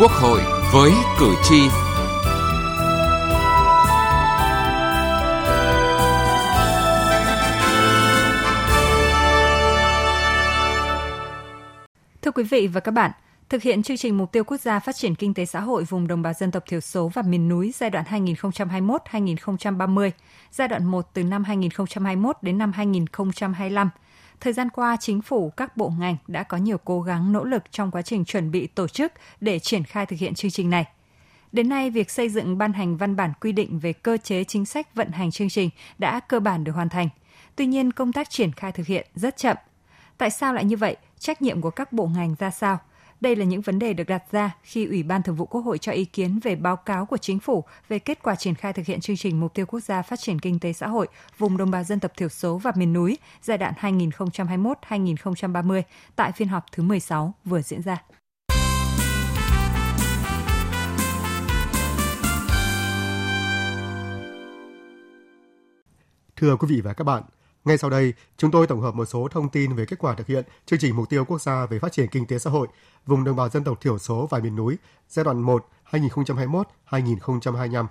Quốc hội với cử tri. Thưa quý vị và các bạn, thực hiện chương trình mục tiêu quốc gia phát triển kinh tế xã hội vùng đồng bào dân tộc thiểu số và miền núi giai đoạn 2021-2030, giai đoạn 1 từ năm 2021 đến năm 2025. Thời gian qua, chính phủ, các bộ ngành đã có nhiều cố gắng nỗ lực trong quá trình chuẩn bị tổ chức để triển khai thực hiện chương trình này. Đến nay, việc xây dựng ban hành văn bản quy định về cơ chế chính sách vận hành chương trình đã cơ bản được hoàn thành. Tuy nhiên, công tác triển khai thực hiện rất chậm. Tại sao lại như vậy? Trách nhiệm của các bộ ngành ra sao? Đây là những vấn đề được đặt ra khi Ủy ban Thường vụ Quốc hội cho ý kiến về báo cáo của Chính phủ về kết quả triển khai thực hiện chương trình Mục tiêu Quốc gia Phát triển Kinh tế Xã hội vùng đồng bào dân tộc thiểu số và miền núi giai đoạn 2021-2030 tại phiên họp thứ 16 vừa diễn ra. Thưa quý vị và các bạn, ngay sau đây, chúng tôi tổng hợp một số thông tin về kết quả thực hiện chương trình mục tiêu quốc gia về phát triển kinh tế xã hội vùng đồng bào dân tộc thiểu số và miền núi giai đoạn 1 2021-2025.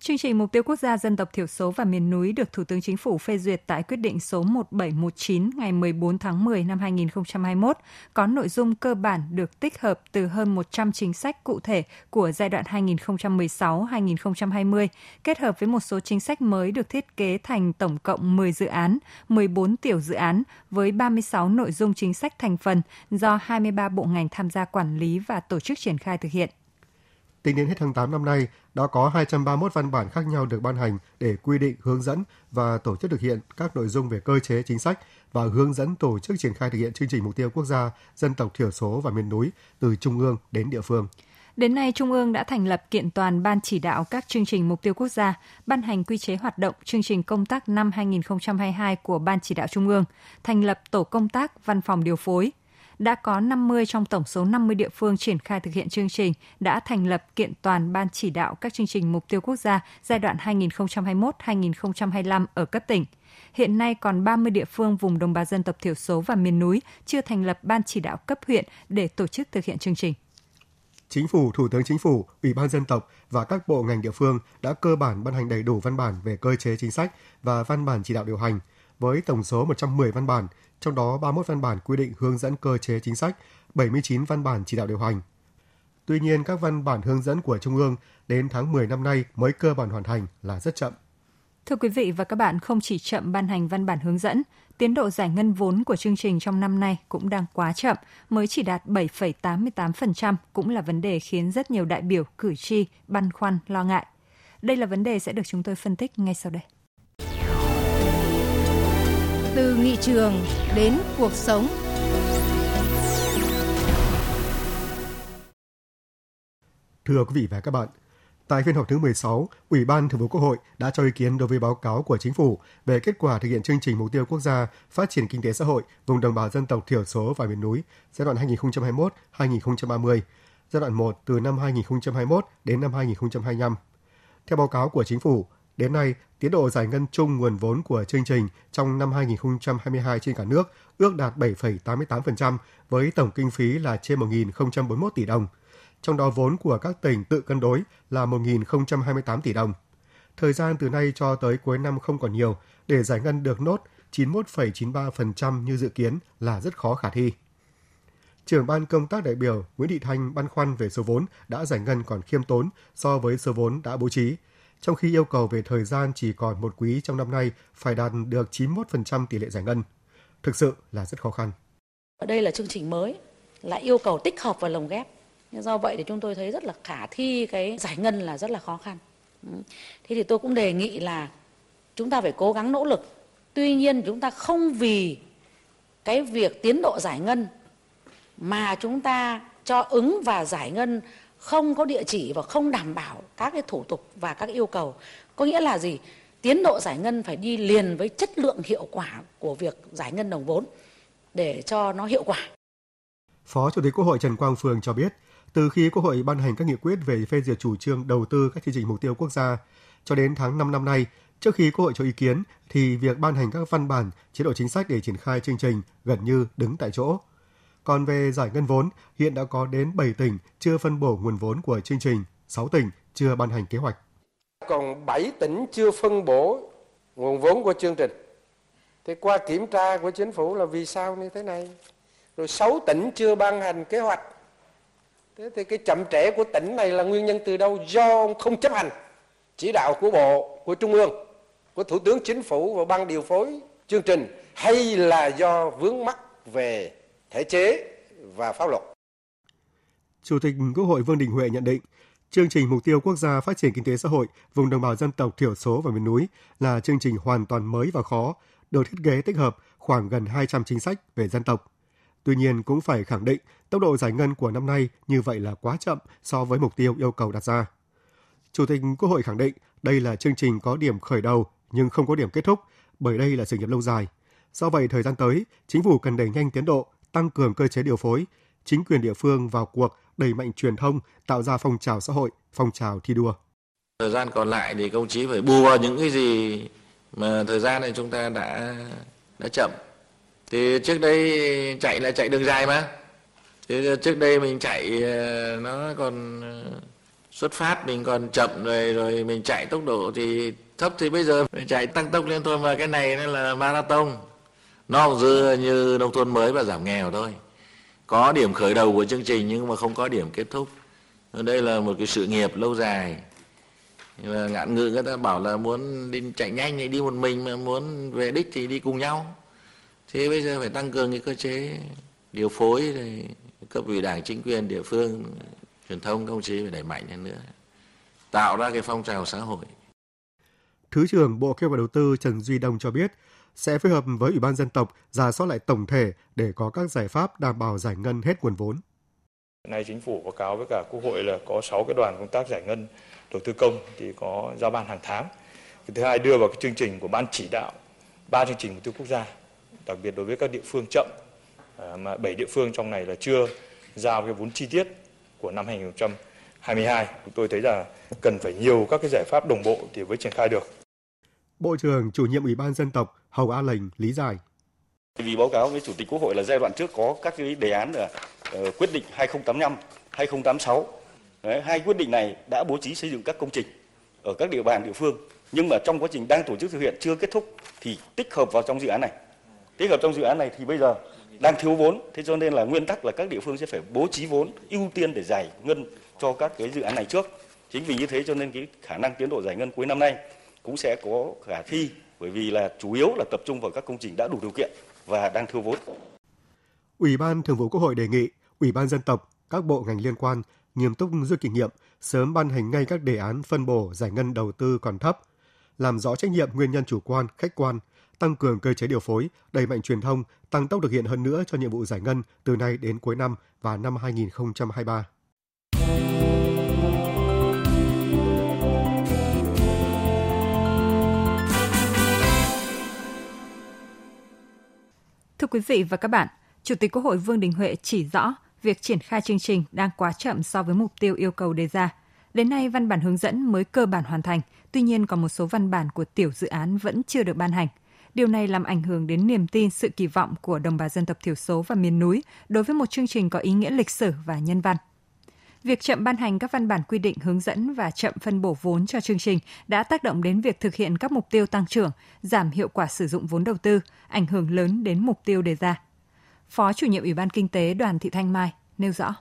Chương trình Mục tiêu Quốc gia dân tộc thiểu số và miền núi được Thủ tướng Chính phủ phê duyệt tại quyết định số 1719 ngày 14 tháng 10 năm 2021 có nội dung cơ bản được tích hợp từ hơn 100 chính sách cụ thể của giai đoạn 2016-2020, kết hợp với một số chính sách mới được thiết kế thành tổng cộng 10 dự án, 14 tiểu dự án với 36 nội dung chính sách thành phần do 23 bộ ngành tham gia quản lý và tổ chức triển khai thực hiện. Tính đến hết tháng 8 năm nay, đã có 231 văn bản khác nhau được ban hành để quy định, hướng dẫn và tổ chức thực hiện các nội dung về cơ chế chính sách và hướng dẫn tổ chức triển khai thực hiện chương trình mục tiêu quốc gia dân tộc thiểu số và miền núi từ trung ương đến địa phương. Đến nay, Trung ương đã thành lập kiện toàn Ban chỉ đạo các chương trình mục tiêu quốc gia, ban hành quy chế hoạt động chương trình công tác năm 2022 của Ban chỉ đạo Trung ương, thành lập tổ công tác văn phòng điều phối, đã có 50 trong tổng số 50 địa phương triển khai thực hiện chương trình đã thành lập kiện toàn ban chỉ đạo các chương trình mục tiêu quốc gia giai đoạn 2021-2025 ở cấp tỉnh. Hiện nay còn 30 địa phương vùng đồng bào dân tộc thiểu số và miền núi chưa thành lập ban chỉ đạo cấp huyện để tổ chức thực hiện chương trình. Chính phủ, Thủ tướng Chính phủ, Ủy ban dân tộc và các bộ ngành địa phương đã cơ bản ban hành đầy đủ văn bản về cơ chế chính sách và văn bản chỉ đạo điều hành, với tổng số 110 văn bản, trong đó 31 văn bản quy định hướng dẫn cơ chế chính sách, 79 văn bản chỉ đạo điều hành. Tuy nhiên, các văn bản hướng dẫn của Trung ương đến tháng 10 năm nay mới cơ bản hoàn thành là rất chậm. Thưa quý vị và các bạn, không chỉ chậm ban hành văn bản hướng dẫn, tiến độ giải ngân vốn của chương trình trong năm nay cũng đang quá chậm, mới chỉ đạt 7,88%, cũng là vấn đề khiến rất nhiều đại biểu, cử tri băn khoăn, lo ngại. Đây là vấn đề sẽ được chúng tôi phân tích ngay sau đây. Từ nghị trường đến cuộc sống. Thưa quý vị và các bạn, tại phiên họp thứ 16, Ủy ban Thường vụ Quốc hội đã cho ý kiến đối với báo cáo của Chính phủ về kết quả thực hiện chương trình mục tiêu quốc gia phát triển kinh tế xã hội vùng đồng bào dân tộc thiểu số và miền núi giai đoạn 2021-2030, giai đoạn 1 từ năm 2021 đến năm 2025. Theo báo cáo của Chính phủ, Đến nay, tiến độ giải ngân chung nguồn vốn của chương trình trong năm 2022 trên cả nước ước đạt 7,88% với tổng kinh phí là trên 1.041 tỷ đồng. Trong đó vốn của các tỉnh tự cân đối là 1.028 tỷ đồng. Thời gian từ nay cho tới cuối năm không còn nhiều để giải ngân được nốt 91,93% như dự kiến là rất khó khả thi. Trưởng ban công tác đại biểu Nguyễn Thị Thanh băn khoăn về số vốn đã giải ngân còn khiêm tốn so với số vốn đã bố trí – trong khi yêu cầu về thời gian chỉ còn một quý trong năm nay phải đạt được 91% tỷ lệ giải ngân. Thực sự là rất khó khăn. Ở đây là chương trình mới, lại yêu cầu tích hợp và lồng ghép. Do vậy thì chúng tôi thấy rất là khả thi cái giải ngân là rất là khó khăn. Ừ. Thế thì tôi cũng đề nghị là chúng ta phải cố gắng nỗ lực. Tuy nhiên chúng ta không vì cái việc tiến độ giải ngân mà chúng ta cho ứng và giải ngân không có địa chỉ và không đảm bảo các cái thủ tục và các yêu cầu có nghĩa là gì tiến độ giải ngân phải đi liền với chất lượng hiệu quả của việc giải ngân đồng vốn để cho nó hiệu quả Phó Chủ tịch Quốc hội Trần Quang Phương cho biết, từ khi Quốc hội ban hành các nghị quyết về phê duyệt chủ trương đầu tư các chương trình mục tiêu quốc gia, cho đến tháng 5 năm nay, trước khi Quốc hội cho ý kiến, thì việc ban hành các văn bản, chế độ chính sách để triển khai chương trình gần như đứng tại chỗ. Còn về giải ngân vốn, hiện đã có đến 7 tỉnh chưa phân bổ nguồn vốn của chương trình, 6 tỉnh chưa ban hành kế hoạch. Còn 7 tỉnh chưa phân bổ nguồn vốn của chương trình. Thì qua kiểm tra của chính phủ là vì sao như thế này? Rồi 6 tỉnh chưa ban hành kế hoạch. Thế thì cái chậm trễ của tỉnh này là nguyên nhân từ đâu? Do ông không chấp hành chỉ đạo của Bộ, của Trung ương, của Thủ tướng Chính phủ và ban điều phối chương trình hay là do vướng mắc về thể chế và pháp luật. Chủ tịch Quốc hội Vương Đình Huệ nhận định, chương trình mục tiêu quốc gia phát triển kinh tế xã hội vùng đồng bào dân tộc thiểu số và miền núi là chương trình hoàn toàn mới và khó, được thiết kế tích hợp khoảng gần 200 chính sách về dân tộc. Tuy nhiên cũng phải khẳng định tốc độ giải ngân của năm nay như vậy là quá chậm so với mục tiêu yêu cầu đặt ra. Chủ tịch Quốc hội khẳng định đây là chương trình có điểm khởi đầu nhưng không có điểm kết thúc bởi đây là sự nghiệp lâu dài. Do vậy, thời gian tới, chính phủ cần đẩy nhanh tiến độ, tăng cường cơ chế điều phối, chính quyền địa phương vào cuộc đẩy mạnh truyền thông, tạo ra phong trào xã hội, phong trào thi đua. Thời gian còn lại thì công chí phải bù vào những cái gì mà thời gian này chúng ta đã đã chậm. Thì trước đây chạy là chạy đường dài mà. Thì trước đây mình chạy ờ, nó còn ờ, xuất phát mình còn chậm rồi rồi mình chạy tốc độ thì thấp thì bây giờ mình chạy tăng tốc lên thôi mà cái này nó là marathon nó dư như nông thôn mới và giảm nghèo thôi. Có điểm khởi đầu của chương trình nhưng mà không có điểm kết thúc. Đây là một cái sự nghiệp lâu dài. Và ngạn ngữ người ta bảo là muốn đi chạy nhanh thì đi một mình mà muốn về đích thì đi cùng nhau. Thế bây giờ phải tăng cường cái cơ chế điều phối thì cấp ủy đảng, chính quyền, địa phương, truyền thông, công chí phải đẩy mạnh hơn nữa. Tạo ra cái phong trào xã hội. Thứ trưởng Bộ Kế hoạch và Đầu tư Trần Duy Đông cho biết sẽ phối hợp với Ủy ban dân tộc ra soát lại tổng thể để có các giải pháp đảm bảo giải ngân hết nguồn vốn. Nay chính phủ báo cáo với cả Quốc hội là có 6 cái đoàn công tác giải ngân đầu tư công thì có giao ban hàng tháng. Cái thứ hai đưa vào cái chương trình của ban chỉ đạo ba chương trình mục tiêu quốc gia, đặc biệt đối với các địa phương chậm à, mà 7 địa phương trong này là chưa giao cái vốn chi tiết của năm 2022. Chúng tôi thấy là cần phải nhiều các cái giải pháp đồng bộ thì mới triển khai được. Bộ trưởng chủ nhiệm Ủy ban dân tộc Hầu A Lệnh lý giải. Vì báo cáo với Chủ tịch Quốc hội là giai đoạn trước có các cái đề án là uh, quyết định 2085, 2086. Đấy, hai quyết định này đã bố trí xây dựng các công trình ở các địa bàn địa phương nhưng mà trong quá trình đang tổ chức thực hiện chưa kết thúc thì tích hợp vào trong dự án này. Tích hợp trong dự án này thì bây giờ đang thiếu vốn, thế cho nên là nguyên tắc là các địa phương sẽ phải bố trí vốn ưu tiên để giải ngân cho các cái dự án này trước. Chính vì như thế cho nên cái khả năng tiến độ giải ngân cuối năm nay cũng sẽ có khả thi bởi vì là chủ yếu là tập trung vào các công trình đã đủ điều kiện và đang thiếu vốn. Ủy ban Thường vụ Quốc hội đề nghị Ủy ban dân tộc, các bộ ngành liên quan nghiêm túc rút kinh nghiệm, sớm ban hành ngay các đề án phân bổ giải ngân đầu tư còn thấp, làm rõ trách nhiệm nguyên nhân chủ quan, khách quan, tăng cường cơ chế điều phối, đẩy mạnh truyền thông, tăng tốc thực hiện hơn nữa cho nhiệm vụ giải ngân từ nay đến cuối năm và năm 2023. Thưa quý vị và các bạn, Chủ tịch Quốc hội Vương Đình Huệ chỉ rõ việc triển khai chương trình đang quá chậm so với mục tiêu yêu cầu đề ra. Đến nay, văn bản hướng dẫn mới cơ bản hoàn thành, tuy nhiên còn một số văn bản của tiểu dự án vẫn chưa được ban hành. Điều này làm ảnh hưởng đến niềm tin, sự kỳ vọng của đồng bào dân tộc thiểu số và miền núi đối với một chương trình có ý nghĩa lịch sử và nhân văn. Việc chậm ban hành các văn bản quy định hướng dẫn và chậm phân bổ vốn cho chương trình đã tác động đến việc thực hiện các mục tiêu tăng trưởng, giảm hiệu quả sử dụng vốn đầu tư, ảnh hưởng lớn đến mục tiêu đề ra. Phó chủ nhiệm Ủy ban Kinh tế Đoàn Thị Thanh Mai nêu rõ.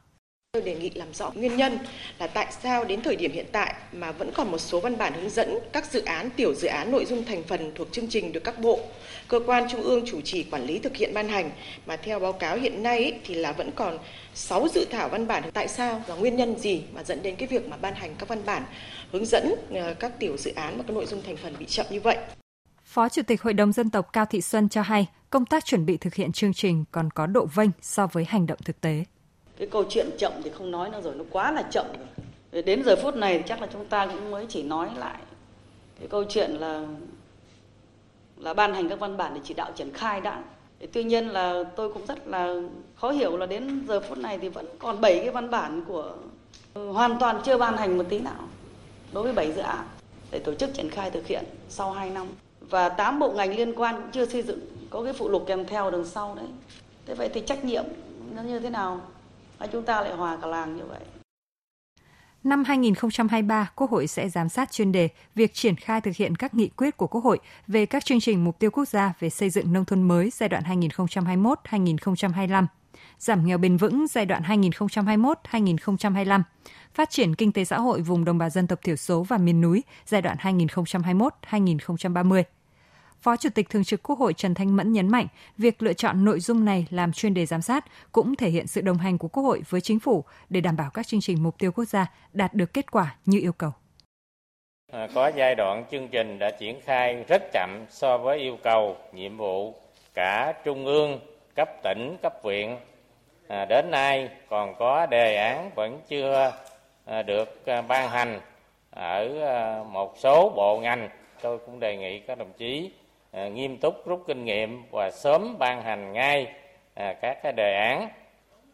Tôi đề nghị làm rõ nguyên nhân là tại sao đến thời điểm hiện tại mà vẫn còn một số văn bản hướng dẫn các dự án, tiểu dự án nội dung thành phần thuộc chương trình được các bộ, cơ quan trung ương chủ trì quản lý thực hiện ban hành mà theo báo cáo hiện nay thì là vẫn còn 6 dự thảo văn bản. Tại sao và nguyên nhân gì mà dẫn đến cái việc mà ban hành các văn bản hướng dẫn ờ, các tiểu dự án và các nội dung thành phần bị chậm như vậy? Phó Chủ tịch Hội đồng Dân tộc Cao Thị Xuân cho hay, công tác chuẩn bị thực hiện chương trình còn có độ vênh so với hành động thực tế cái câu chuyện chậm thì không nói nữa rồi, nó quá là chậm rồi. Đến giờ phút này chắc là chúng ta cũng mới chỉ nói lại cái câu chuyện là là ban hành các văn bản để chỉ đạo triển khai đã. Tuy nhiên là tôi cũng rất là khó hiểu là đến giờ phút này thì vẫn còn 7 cái văn bản của ừ, hoàn toàn chưa ban hành một tí nào đối với 7 dự án để tổ chức triển khai thực hiện sau 2 năm. Và 8 bộ ngành liên quan cũng chưa xây dựng có cái phụ lục kèm theo đằng sau đấy. Thế vậy thì trách nhiệm nó như thế nào? Chúng ta lại hòa cả làng như vậy Năm 2023, Quốc hội sẽ giám sát chuyên đề việc triển khai thực hiện các nghị quyết của Quốc hội về các chương trình mục tiêu quốc gia về xây dựng nông thôn mới giai đoạn 2021-2025, giảm nghèo bền vững giai đoạn 2021-2025, phát triển kinh tế xã hội vùng đồng bào dân tộc thiểu số và miền núi giai đoạn 2021-2030. Phó Chủ tịch Thường trực Quốc hội Trần Thanh Mẫn nhấn mạnh, việc lựa chọn nội dung này làm chuyên đề giám sát cũng thể hiện sự đồng hành của Quốc hội với chính phủ để đảm bảo các chương trình mục tiêu quốc gia đạt được kết quả như yêu cầu. À, có giai đoạn chương trình đã triển khai rất chậm so với yêu cầu, nhiệm vụ cả trung ương, cấp tỉnh, cấp huyện. À, đến nay còn có đề án vẫn chưa à, được à, ban hành ở à, một số bộ ngành. Tôi cũng đề nghị các đồng chí À, nghiêm túc rút kinh nghiệm và sớm ban hành ngay à, các cái đề án.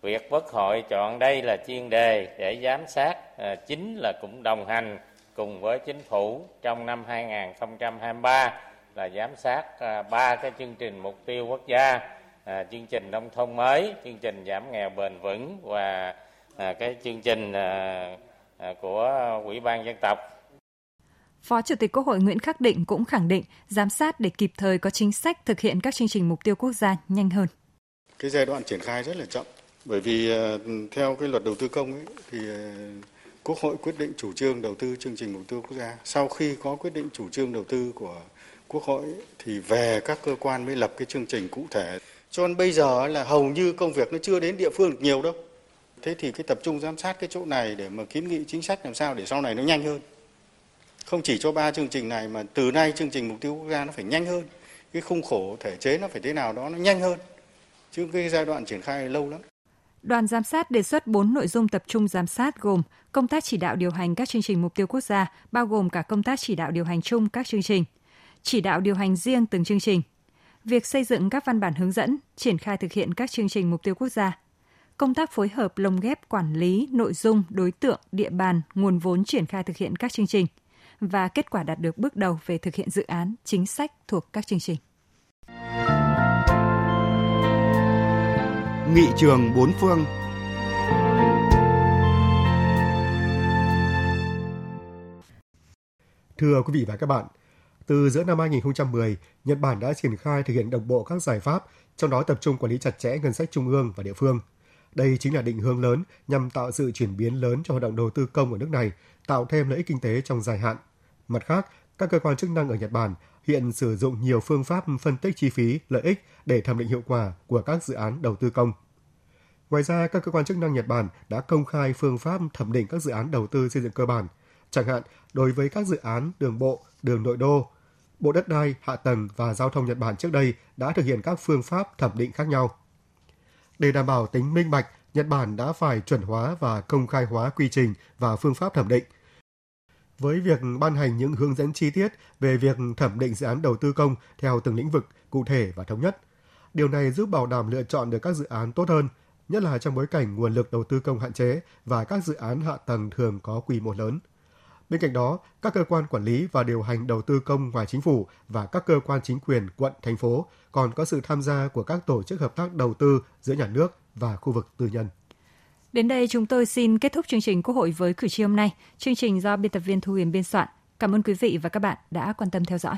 Việc quốc hội chọn đây là chuyên đề để giám sát à, chính là cũng đồng hành cùng với chính phủ trong năm 2023 là giám sát à, ba cái chương trình mục tiêu quốc gia à, chương trình nông thôn mới chương trình giảm nghèo bền vững và à, cái chương trình của ủy ban dân tộc. Phó Chủ tịch Quốc hội Nguyễn Khắc Định cũng khẳng định giám sát để kịp thời có chính sách thực hiện các chương trình mục tiêu quốc gia nhanh hơn. Cái giai đoạn triển khai rất là chậm bởi vì ờ, theo cái luật đầu tư công ấy, thì ờ, Quốc hội quyết định chủ trương đầu tư chương trình mục tiêu quốc gia. Sau khi có quyết định chủ trương đầu tư của Quốc hội thì về các cơ quan mới lập cái chương trình cụ thể. Cho nên bây giờ là hầu như công việc nó chưa đến địa phương được nhiều đâu. Thế thì cái tập trung giám sát cái chỗ này để mà kiến nghị chính sách làm sao để sau này nó nhanh hơn không chỉ cho ba chương trình này mà từ nay chương trình mục tiêu quốc gia nó phải nhanh hơn. Cái khung khổ thể chế nó phải thế nào đó nó nhanh hơn. Chứ cái giai đoạn triển khai lâu lắm. Đoàn giám sát đề xuất 4 nội dung tập trung giám sát gồm công tác chỉ đạo điều hành các chương trình mục tiêu quốc gia, bao gồm cả công tác chỉ đạo điều hành chung các chương trình, chỉ đạo điều hành riêng từng chương trình, việc xây dựng các văn bản hướng dẫn, triển khai thực hiện các chương trình mục tiêu quốc gia, công tác phối hợp lồng ghép quản lý, nội dung, đối tượng, địa bàn, nguồn vốn triển khai thực hiện các chương trình – và kết quả đạt được bước đầu về thực hiện dự án, chính sách thuộc các chương trình. Nghị trường bốn phương Thưa quý vị và các bạn, từ giữa năm 2010, Nhật Bản đã triển khai thực hiện đồng bộ các giải pháp, trong đó tập trung quản lý chặt chẽ ngân sách trung ương và địa phương. Đây chính là định hướng lớn nhằm tạo sự chuyển biến lớn cho hoạt động đầu tư công ở nước này, tạo thêm lợi ích kinh tế trong dài hạn. Mặt khác, các cơ quan chức năng ở Nhật Bản hiện sử dụng nhiều phương pháp phân tích chi phí, lợi ích để thẩm định hiệu quả của các dự án đầu tư công. Ngoài ra, các cơ quan chức năng Nhật Bản đã công khai phương pháp thẩm định các dự án đầu tư xây dựng cơ bản, chẳng hạn đối với các dự án đường bộ, đường nội đô. Bộ Đất đai, Hạ tầng và Giao thông Nhật Bản trước đây đã thực hiện các phương pháp thẩm định khác nhau. Để đảm bảo tính minh bạch, Nhật Bản đã phải chuẩn hóa và công khai hóa quy trình và phương pháp thẩm định – với việc ban hành những hướng dẫn chi tiết về việc thẩm định dự án đầu tư công theo từng lĩnh vực cụ thể và thống nhất. Điều này giúp bảo đảm lựa chọn được các dự án tốt hơn, nhất là trong bối cảnh nguồn lực đầu tư công hạn chế và các dự án hạ tầng thường có quy mô lớn. Bên cạnh đó, các cơ quan quản lý và điều hành đầu tư công ngoài chính phủ và các cơ quan chính quyền quận, thành phố còn có sự tham gia của các tổ chức hợp tác đầu tư giữa nhà nước và khu vực tư nhân. Đến đây chúng tôi xin kết thúc chương trình Quốc hội với cử tri hôm nay. Chương trình do biên tập viên Thu Huyền biên soạn. Cảm ơn quý vị và các bạn đã quan tâm theo dõi.